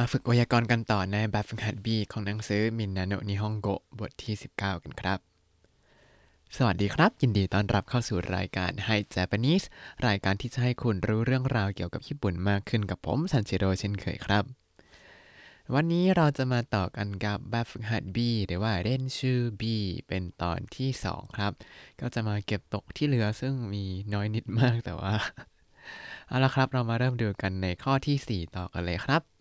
มาฝึกไวยากรณ์กันต่อในแบบฝึกหัด B ของหนังสือมินนาโนนิฮงโกบทที่ 19 กันครับ สวัสดีครับ ยินดีต้อนรับเข้าสู่รายการ Hi Japanese รายการที่จะให้คุณรู้เรื่องราวเกี่ยวกับญี่ปุ่นมากขึ้นกับผมซันเชโรเช่นเคยครับ วันนี้เราจะมาต่อกันกับแบบฝึกหัด B หรือว่าเล่นชื่อ B เป็นตอนที่ 2 ครับ ก็จะมาเก็บตกที่เหลือซึ่งมีน้อยนิดมากแต่ว่าเอาละครับเรามาเริ่มดูกันในข้อที่ 4 ต่อกันเลยครับ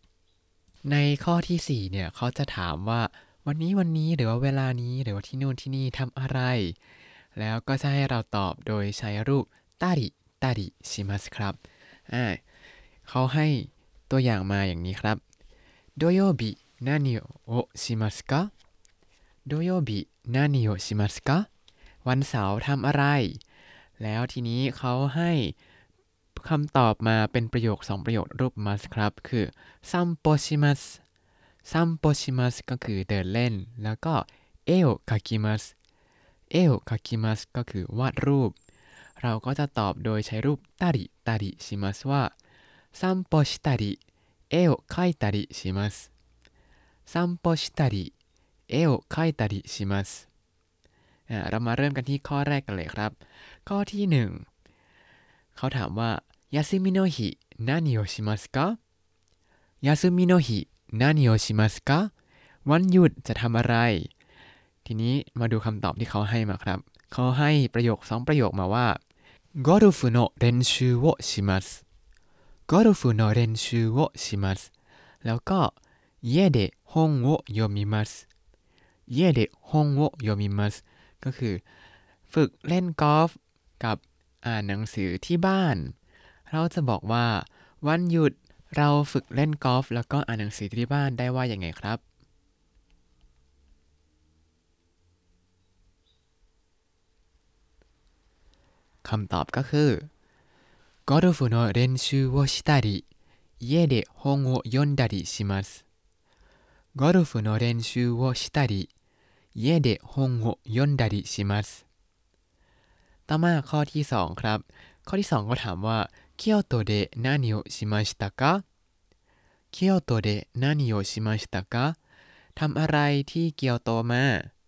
ในข้อที่4เนี่ยเขาจะถามว่าวันนี้วันนี้หรือว่าเวลานี้หรือว่าที่นู่นที่นี่ทำอะไร แล้วก็จะให้เราตอบโดยใช้รูปตาริตาริชิมัสครับอ่าเขาให้ตัวอย่างมาอย่างนี้ครับโดโยบินานิโอชิมัสกะโดโยบินานิโอชิมัสกะวันเสาร์ทำอะไร แล้วทีนี้เขาให้ คำตอบมาเป็นประโยค2ประโยครูป ます ครับ คือ 散歩します 散歩します ก็คือเดินเล่น แล้วก็ 絵をかきます 絵をかきます ก็คือวาดรูป เราก็จะตอบโดยใช้รูป たりたりします ว่า 散歩したり絵をかいたりしますซัมโปชิตาริเอโอคายตาริชิมัสเรามาเริ่มกันที่ข้อแรกกันเลยครับ ข้อที่หนึ่งเขาถามว่า 休みの日何をしますか休みの日何をしますかวันหยุดจะทำอะไร ทีนี้มาดูคำตอบที่เขาให้มาครับ เขาให้ประโยคสองประโยคมาว่าゴルフの練習をしますゴルフの練習をしますแล้วก็家で本を読みます家で本を読みますก็คือ ฝึกเล่นกอล์ฟกับอ่านหนังสือที่บ้าน เราจะบอกว่า วันหยุดเราฝึกเล่นกอล์ฟแล้วก็อ่านหนังสือที่บ้านได้ว่าอย่างไงครับ คำตอบก็คือゴルフの練習をしたり家で本を読んだりしますゴルフの練習をしたり家で本を読んだりしますต่อมาข้อที่ 2 ครับ ข้อที่ 2 ก็ถามว่า เกียวโตเดะนานิโอชิมาชิตะกะเกียวโตเดะนานิโอชิมาชิตะกะทำอะไรที่เกียวโตมา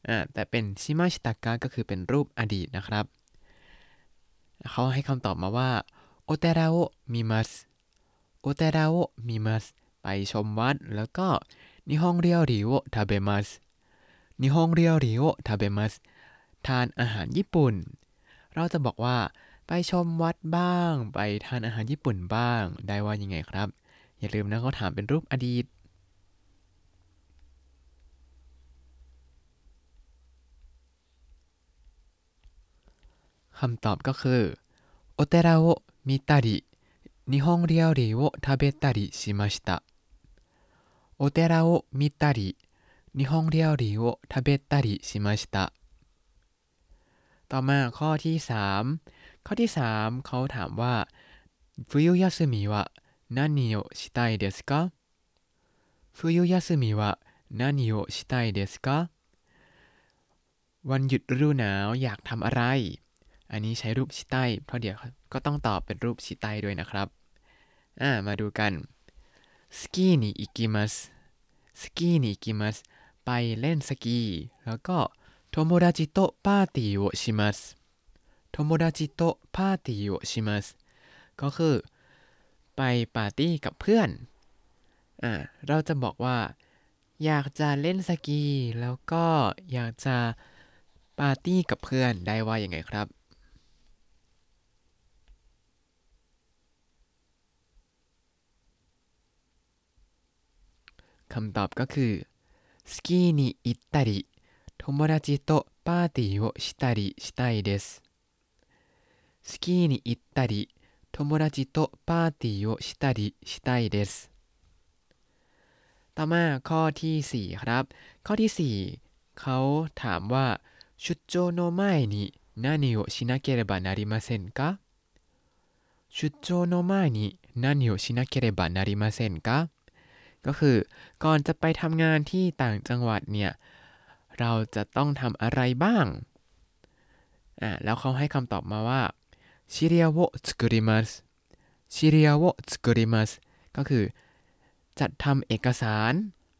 อ่าแต่เป็นชิมาชิตะกะก็คือเป็นรูปอดีตนะครับ เขาให้คำตอบมาว่าโอเตราโอมิมัสโอเตราโอมิมัสไปชมวัด แล้วก็นิฮงเรียวริโอทาเบมัสนิฮงเรียวริโอทาเบมัสทานอาหารญี่ปุ่น เราจะบอกว่า ไปชมวัดบ้าง ไปทานอาหารญี่ปุ่นบ้าง ได้ว่ายังไงครับ อย่าลืมนะเขาถามเป็นรูปอดีต คำตอบก็คือ お寺を見たり日本料理を食べたりしました お寺を見たり日本料理を食べたりしました ต่อมาข้อที่ 3 ข้อที่ 3 เขาถามว่า 冬休みは何をしたいですか 冬休みは何をしたいですかวันหยุดฤดูหนาวอยากทำอะไร อันนี้ใช้รูป したい เพราะเดี๋ยวก็ต้องตอบเป็นรูป したい ด้วยนะครับ อ่า มาดูกัน スキーに行きます スキーに行きます ไปเล่นสกี แล้วก็โทโมราจิโตะปาร์ตี้โอชิมัส โทโมดาจิโตะปาร์ตี้をしますก็คือ ไปปาร์ตี้กับเพื่อน อ่า เราจะบอกว่า อยากจะเล่นสกี แล้วก็อยากจะปาร์ตี้กับเพื่อนได้ว่าอย่างไงครับ คำตอบก็คือสกีに行ったり友達とパーティーをしたりしたいです スキーに行ったり友達とパーティーをしたりしたいですต่อมาข้อที่ 4 ครับ ข้อที่ 4 เขาถามว่า出張の前に何をしなければなりませんか出張の前に何をしなければなりませんかก็คือก่อนจะไปทำงานที่ต่างจังหวัดเนี่ย เราจะต้องทำอะไรบ้าง อ่า แล้วเขาให้คำตอบมาว่า ชิเรียโวสกุริมัสชิเรียโวสกุริมัสก็คือ จัดทำเอกสาร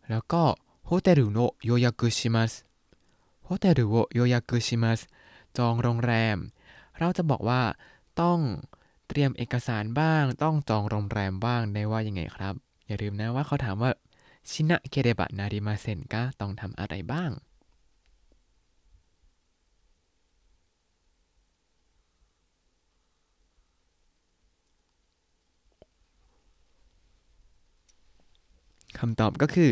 แล้วก็ ホテルを予約します ホテルを予約します จองโรงแรม เราจะบอกว่าต้องเตรียมเอกสารบ้าง ต้องจองโรงแรมบ้างได้ว่ายังไงครับ อย่าลืมนะว่าเขาถามว่า しなければなりませんか ต้องทำอะไรบ้าง คำตอบก็คือ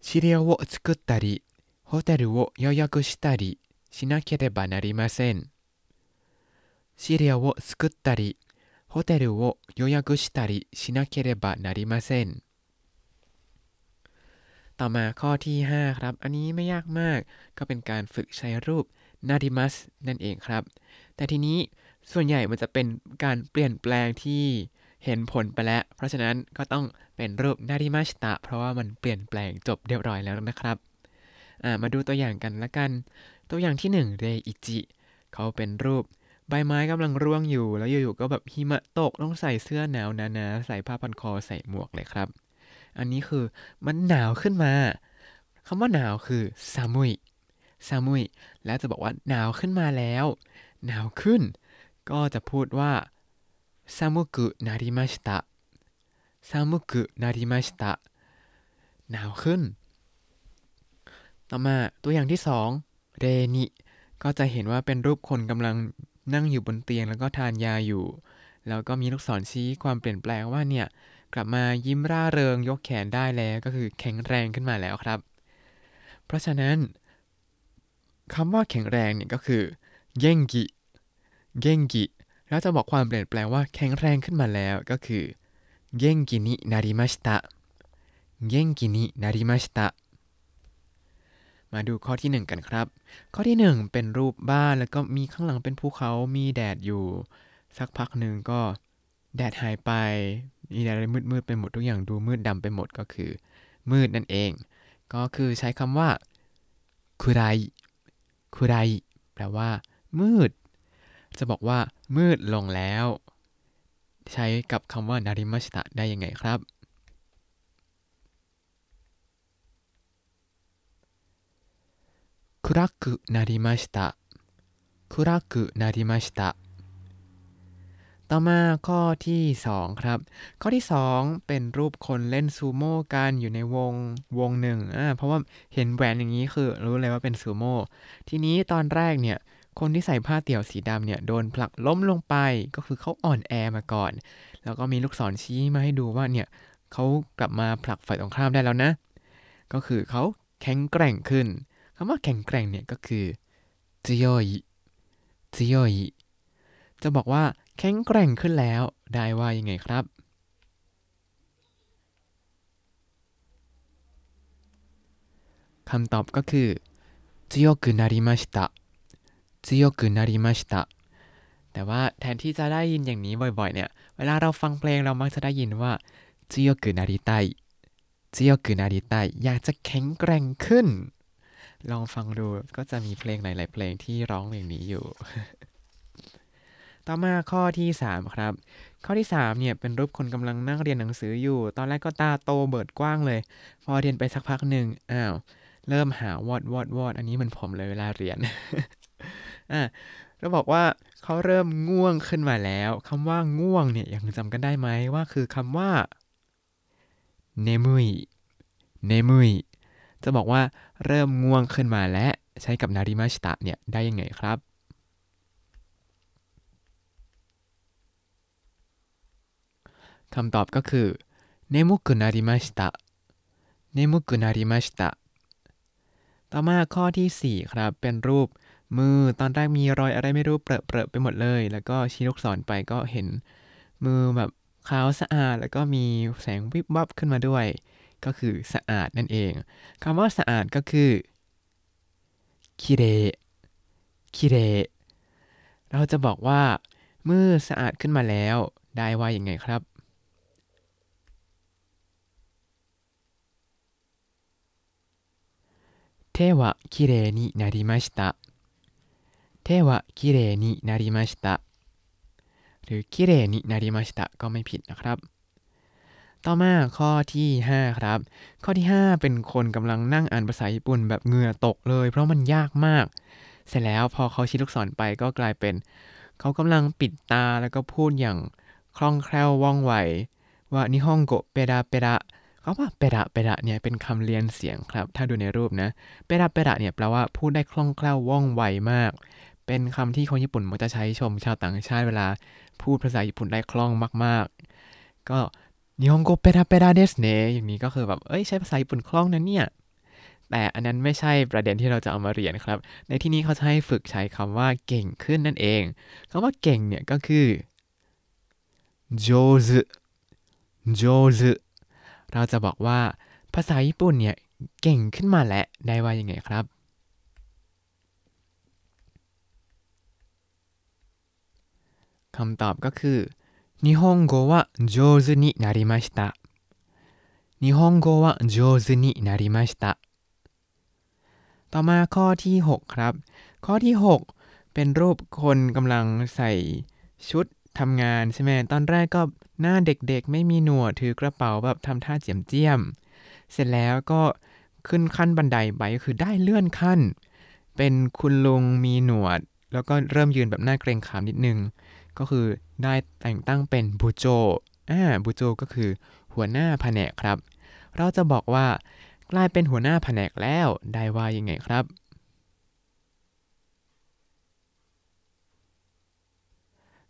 資料を作ったりホテルを予約したりしなければなりません資料を作ったりホテルを予約したりしなければなりませんต่อมาข้อที่ 5 ครับ อันนี้ไม่ยากมาก ก็เป็นการฝึกใช้รูป narimas นั่นเองครับ แต่ทีนี้ส่วนใหญ่มันจะเป็นการเปลี่ยนแปลงที่เห็นผลไปแล้ว เพราะฉะนั้นก็ต้อง เป็นรูปนาริมาชิตะเพราะว่ามันเปลี่ยนแปลงจบเรียบร้อยแล้วนะครับมาดูตัวอย่างกันละกัน ตัวอย่างที่ 1 เรอิจิ เขาเป็นรูปใบไม้กำลังร่วงอยู่ แล้วอยู่ๆก็แบบหิมะตกต้องใส่เสื้อหนาวหนาๆใส่ผ้าพันคอใส่หมวกเลยครับ อันนี้คือมันหนาวขึ้นมา คำว่าหนาวคือซามุยซามุยแล้วจะบอกว่าหนาวขึ้นมาแล้ว หนาวขึ้น ก็จะพูดว่าซามุกุนาริมาชิตะ 寒くなりましたหนาวขึ้น ต่อมาตัวอย่างที่สองเรนิก็จะเห็นว่าเป็นรูปคนกำลังนั่งอยู่บนเตียงแล้วก็ทานยาอยู่ แล้วก็มีลูกศรชี้ความเปลี่ยนแปลงว่าเนี่ยกลับมายิ้มร่าเริงยกแขนได้แล้วก็คือแข็งแรงขึ้นมาแล้วครับ เพราะฉะนั้นคำว่าแข็งแรงเนี่ยก็คือเย่งกิเย่งกิแล้วจะบอกความเปลี่ยนแปลงว่าแข็งแรงขึ้นมาแล้วก็คือ เย่งกินินาริมาชิตะเย่งกินินาริมาชิตะมาดูข้อที่ 1 กันครับ ข้อที่ 1 เป็นรูปบ้านแล้วก็มีข้างหลังเป็นภูเขามีแดดอยู่ สักพักหนึ่งก็แดดหายไปมีอะไรมืดๆไปหมดทุกอย่างดูมืดดำไปหมดก็คือ มืดนั่นเอง ก็คือใช้คำว่าคุไรคุไรแปลว่า มืด จะบอกว่า มืดลงแล้ว ใช้กับคำว่านาริมาชิตะได้ยังไงครับ คุรักุนาริมาชิตะคุรักุนาริมาชิตะต่อมาข้อที่ 2 ครับ ข้อที่ 2 เป็นรูปคนเล่นซูโม่กันอยู่ในวงวงหนึ่งอ่าเพราะว่าเห็นแหวนอย่างนี้คือรู้เลยว่าเป็นซูโม่ทีนี้ตอนแรกเนี่ย คนที่ใส่ผ้าเตี่ยวสีดำเนี่ยโดนผลักล้มลงไปก็คือเขาอ่อนแอมาก่อน แล้วก็มีลูกศรชี้มาให้ดูว่าเนี่ยเขากลับมาผลักฝ่ายตรงข้ามได้แล้วนะ ก็คือเขาแข็งแกร่งขึ้นคำว่าแข็งแกร่งเนี่ยก็คือจิโยอิจิโยอิจะบอกว่าแข็งแกร่งขึ้นแล้วได้ว่ายังไงครับคำตอบก็คือ強くなりました 強くなりましたแต่ว่าแทนที่จะได้ยินอย่างนี้บ่อยๆ เนี่ย เวลาเราฟังเพลงเรามักจะได้ยินว่า強くなりたい強くなりたいอยากจะแข็งแกร่งขึ้น ลองฟังดูก็จะมีเพลงหลายๆเพลงที่ร้องเพลงนี้อยู่ ต่อมาข้อที่ 3 ครับ ข้อที่ 3 เนี่ยเป็นรูปคนกำลังนั่งเรียนหนังสืออยู่ ตอนแรกก็ตาโตเบิดกว้างเลย พอเรียนไปสักพักหนึ่งอ้าว เริ่มหาวอดวอดวอดอันนี้มันผมเลยเวลาเรียน อะเราบอกว่าเขาเริ่มง่วงขึ้นมาแล้ว คำว่าง่วงเนี่ยยังจำกันได้ไหมว่าคือคำว่าเนมุยเนมุยจะบอกว่าเริ่มง่วงขึ้นมาและใช้กับนาริมาชิตะเนี่ยได้ยังไงครับ คำตอบก็คือเนมุกุนาริมาชิตะเนมุกุนาริมาชิตะต่อมาข้อที่ 4 ครับ เป็นรูป มือตอนแรกมีรอยอะไรไม่รู้เปรอะๆไปหมดเลย แล้วก็ชี้ลูกศรไปก็เห็นมือแบบขาวสะอาด แล้วก็มีแสงวิบวับขึ้นมาด้วย ก็คือสะอาดนั่นเองคำว่าสะอาดก็คือคิเรคิเรเราจะบอกว่ามือสะอาดขึ้นมาแล้ว ได้ว่าอย่างไงครับ手はきれいになりました 手はきれいになりましたหรือきれいになりましたก็ไม่ผิดนะครับ ต่อมาข้อที่ 5 ครับ ข้อที่ 5 เป็นคนกำลังนั่งอ่านภาษาญี่ปุ่นแบบเหงื่อตกเลย เพราะมันยากมาก เสร็จแล้วพอเขาชี้ลูกศรไปก็กลายเป็น เขากำลังปิดตาแล้วก็พูดอย่างคล่องแคล่วว่องไว ว่านิฮงโกเปดาเปดาเขาว่าเปดาเปดาเนี่ยเป็นคำเรียนเสียงครับ ถ้าดูในรูปนะเปดาเปดาเนี่ยแปลว่าพูดได้คล่องแคล่วว่องไวมาก เป็นคำที่คนญี่ปุ่นมักจะใช้ชมชาวต่างชาติเวลาพูดภาษาญี่ปุ่นได้คล่องมาก ๆ ก็นิฮงโกเปราเปราเดสเนอย่างนี้ก็คือแบบ เอ้ยใช้ภาษาญี่ปุ่นคล่องนะเนี่ย แต่อันนั้นไม่ใช่ประเด็นที่เราจะเอามาเรียนครับ ในที่นี้เขาจะให้ฝึกใช้คำว่าเก่งขึ้นนั่นเองคำว่าเก่งเนี่ยก็คือโจซึโจซึเราจะบอกว่าภาษาญี่ปุ่นเนี่ยเก่งขึ้นมาแล้ได้ว่ายังไงครับ คำตอบก็คือ日本語は上手になりました日本語は上手になりましたต่อมาข้อที่ 6 ครับ ข้อที่ 6 เป็นรูปคนกำลังใส่ชุดทำงานใช่ไหมตอนแรกก็หน้าเด็กๆ ไม่มีหนวดถือกระเป๋าแบบทำท่าเจียมเจียม เสร็จแล้วก็ขึ้นขั้นบันไดไปก็คือได้เลื่อนขั้น เป็นคุณลุงมีหนวด แล้วก็เริ่มยืนแบบหน้าเกรงขามนิดนึง ก็คือได้แต่งตั้งเป็นบูโจอ่าบูโจก็คือหัวหน้าแผนกครับ เราจะบอกว่ากลายเป็นหัวหน้าแผนกแล้วได้ว่ายังไงครับ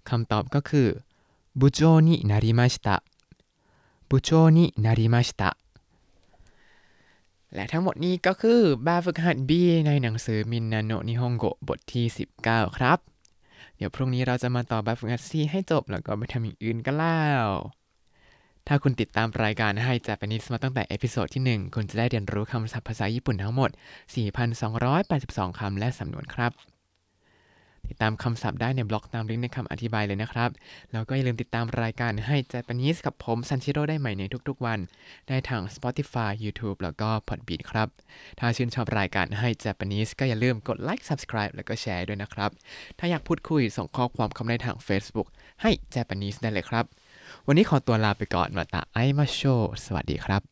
คำตอบก็คือ部長になりました部長になりましたและทั้งหมดนี้ก็คือแบบฝึกหัด B ในหนังสือมินนาโนะนิฮงโกบทที่ 19 ครับ เ ดี๋ยวพรุ่งนี้เราจะมาต่อแบบฝึกหัด C ให้จบแล้วก็ไปทำอย่างอื่นกันแล้ว ถ้าคุณติดตามรายการ Hi Japanese มาตั้งแต่เอพิโซดที่ 1 คุณจะได้เรียนรู้คำศัพท์ภาษาญี่ปุ่นทั้งหมด 4,282 คำและสำนวนครับ ตามคำศัพท์ได้ในบล็อกตามลิงก์ในคำอธิบายเลยนะครับ แล้วก็อย่าลืมติดตามรายการให้ Japanese กับผมซันชิโร่ได้ใหม่ในทุกๆวัน ได้ทาง Spotify YouTube แล้วก็ Podbean ครับ ถ้าชื่นชอบรายการให้ Japanese ก็อย่าลืมกดไลค์ Subscribe แล้วก็แชร์ด้วยนะครับ ถ้าอยากพูดคุยส่งข้อความเข้ามาได้ทาง Facebook ให้ Japanese ได้เลยครับ วันนี้ขอตัวลาไปก่อนมาตาไอมาโชสวัสดีครับ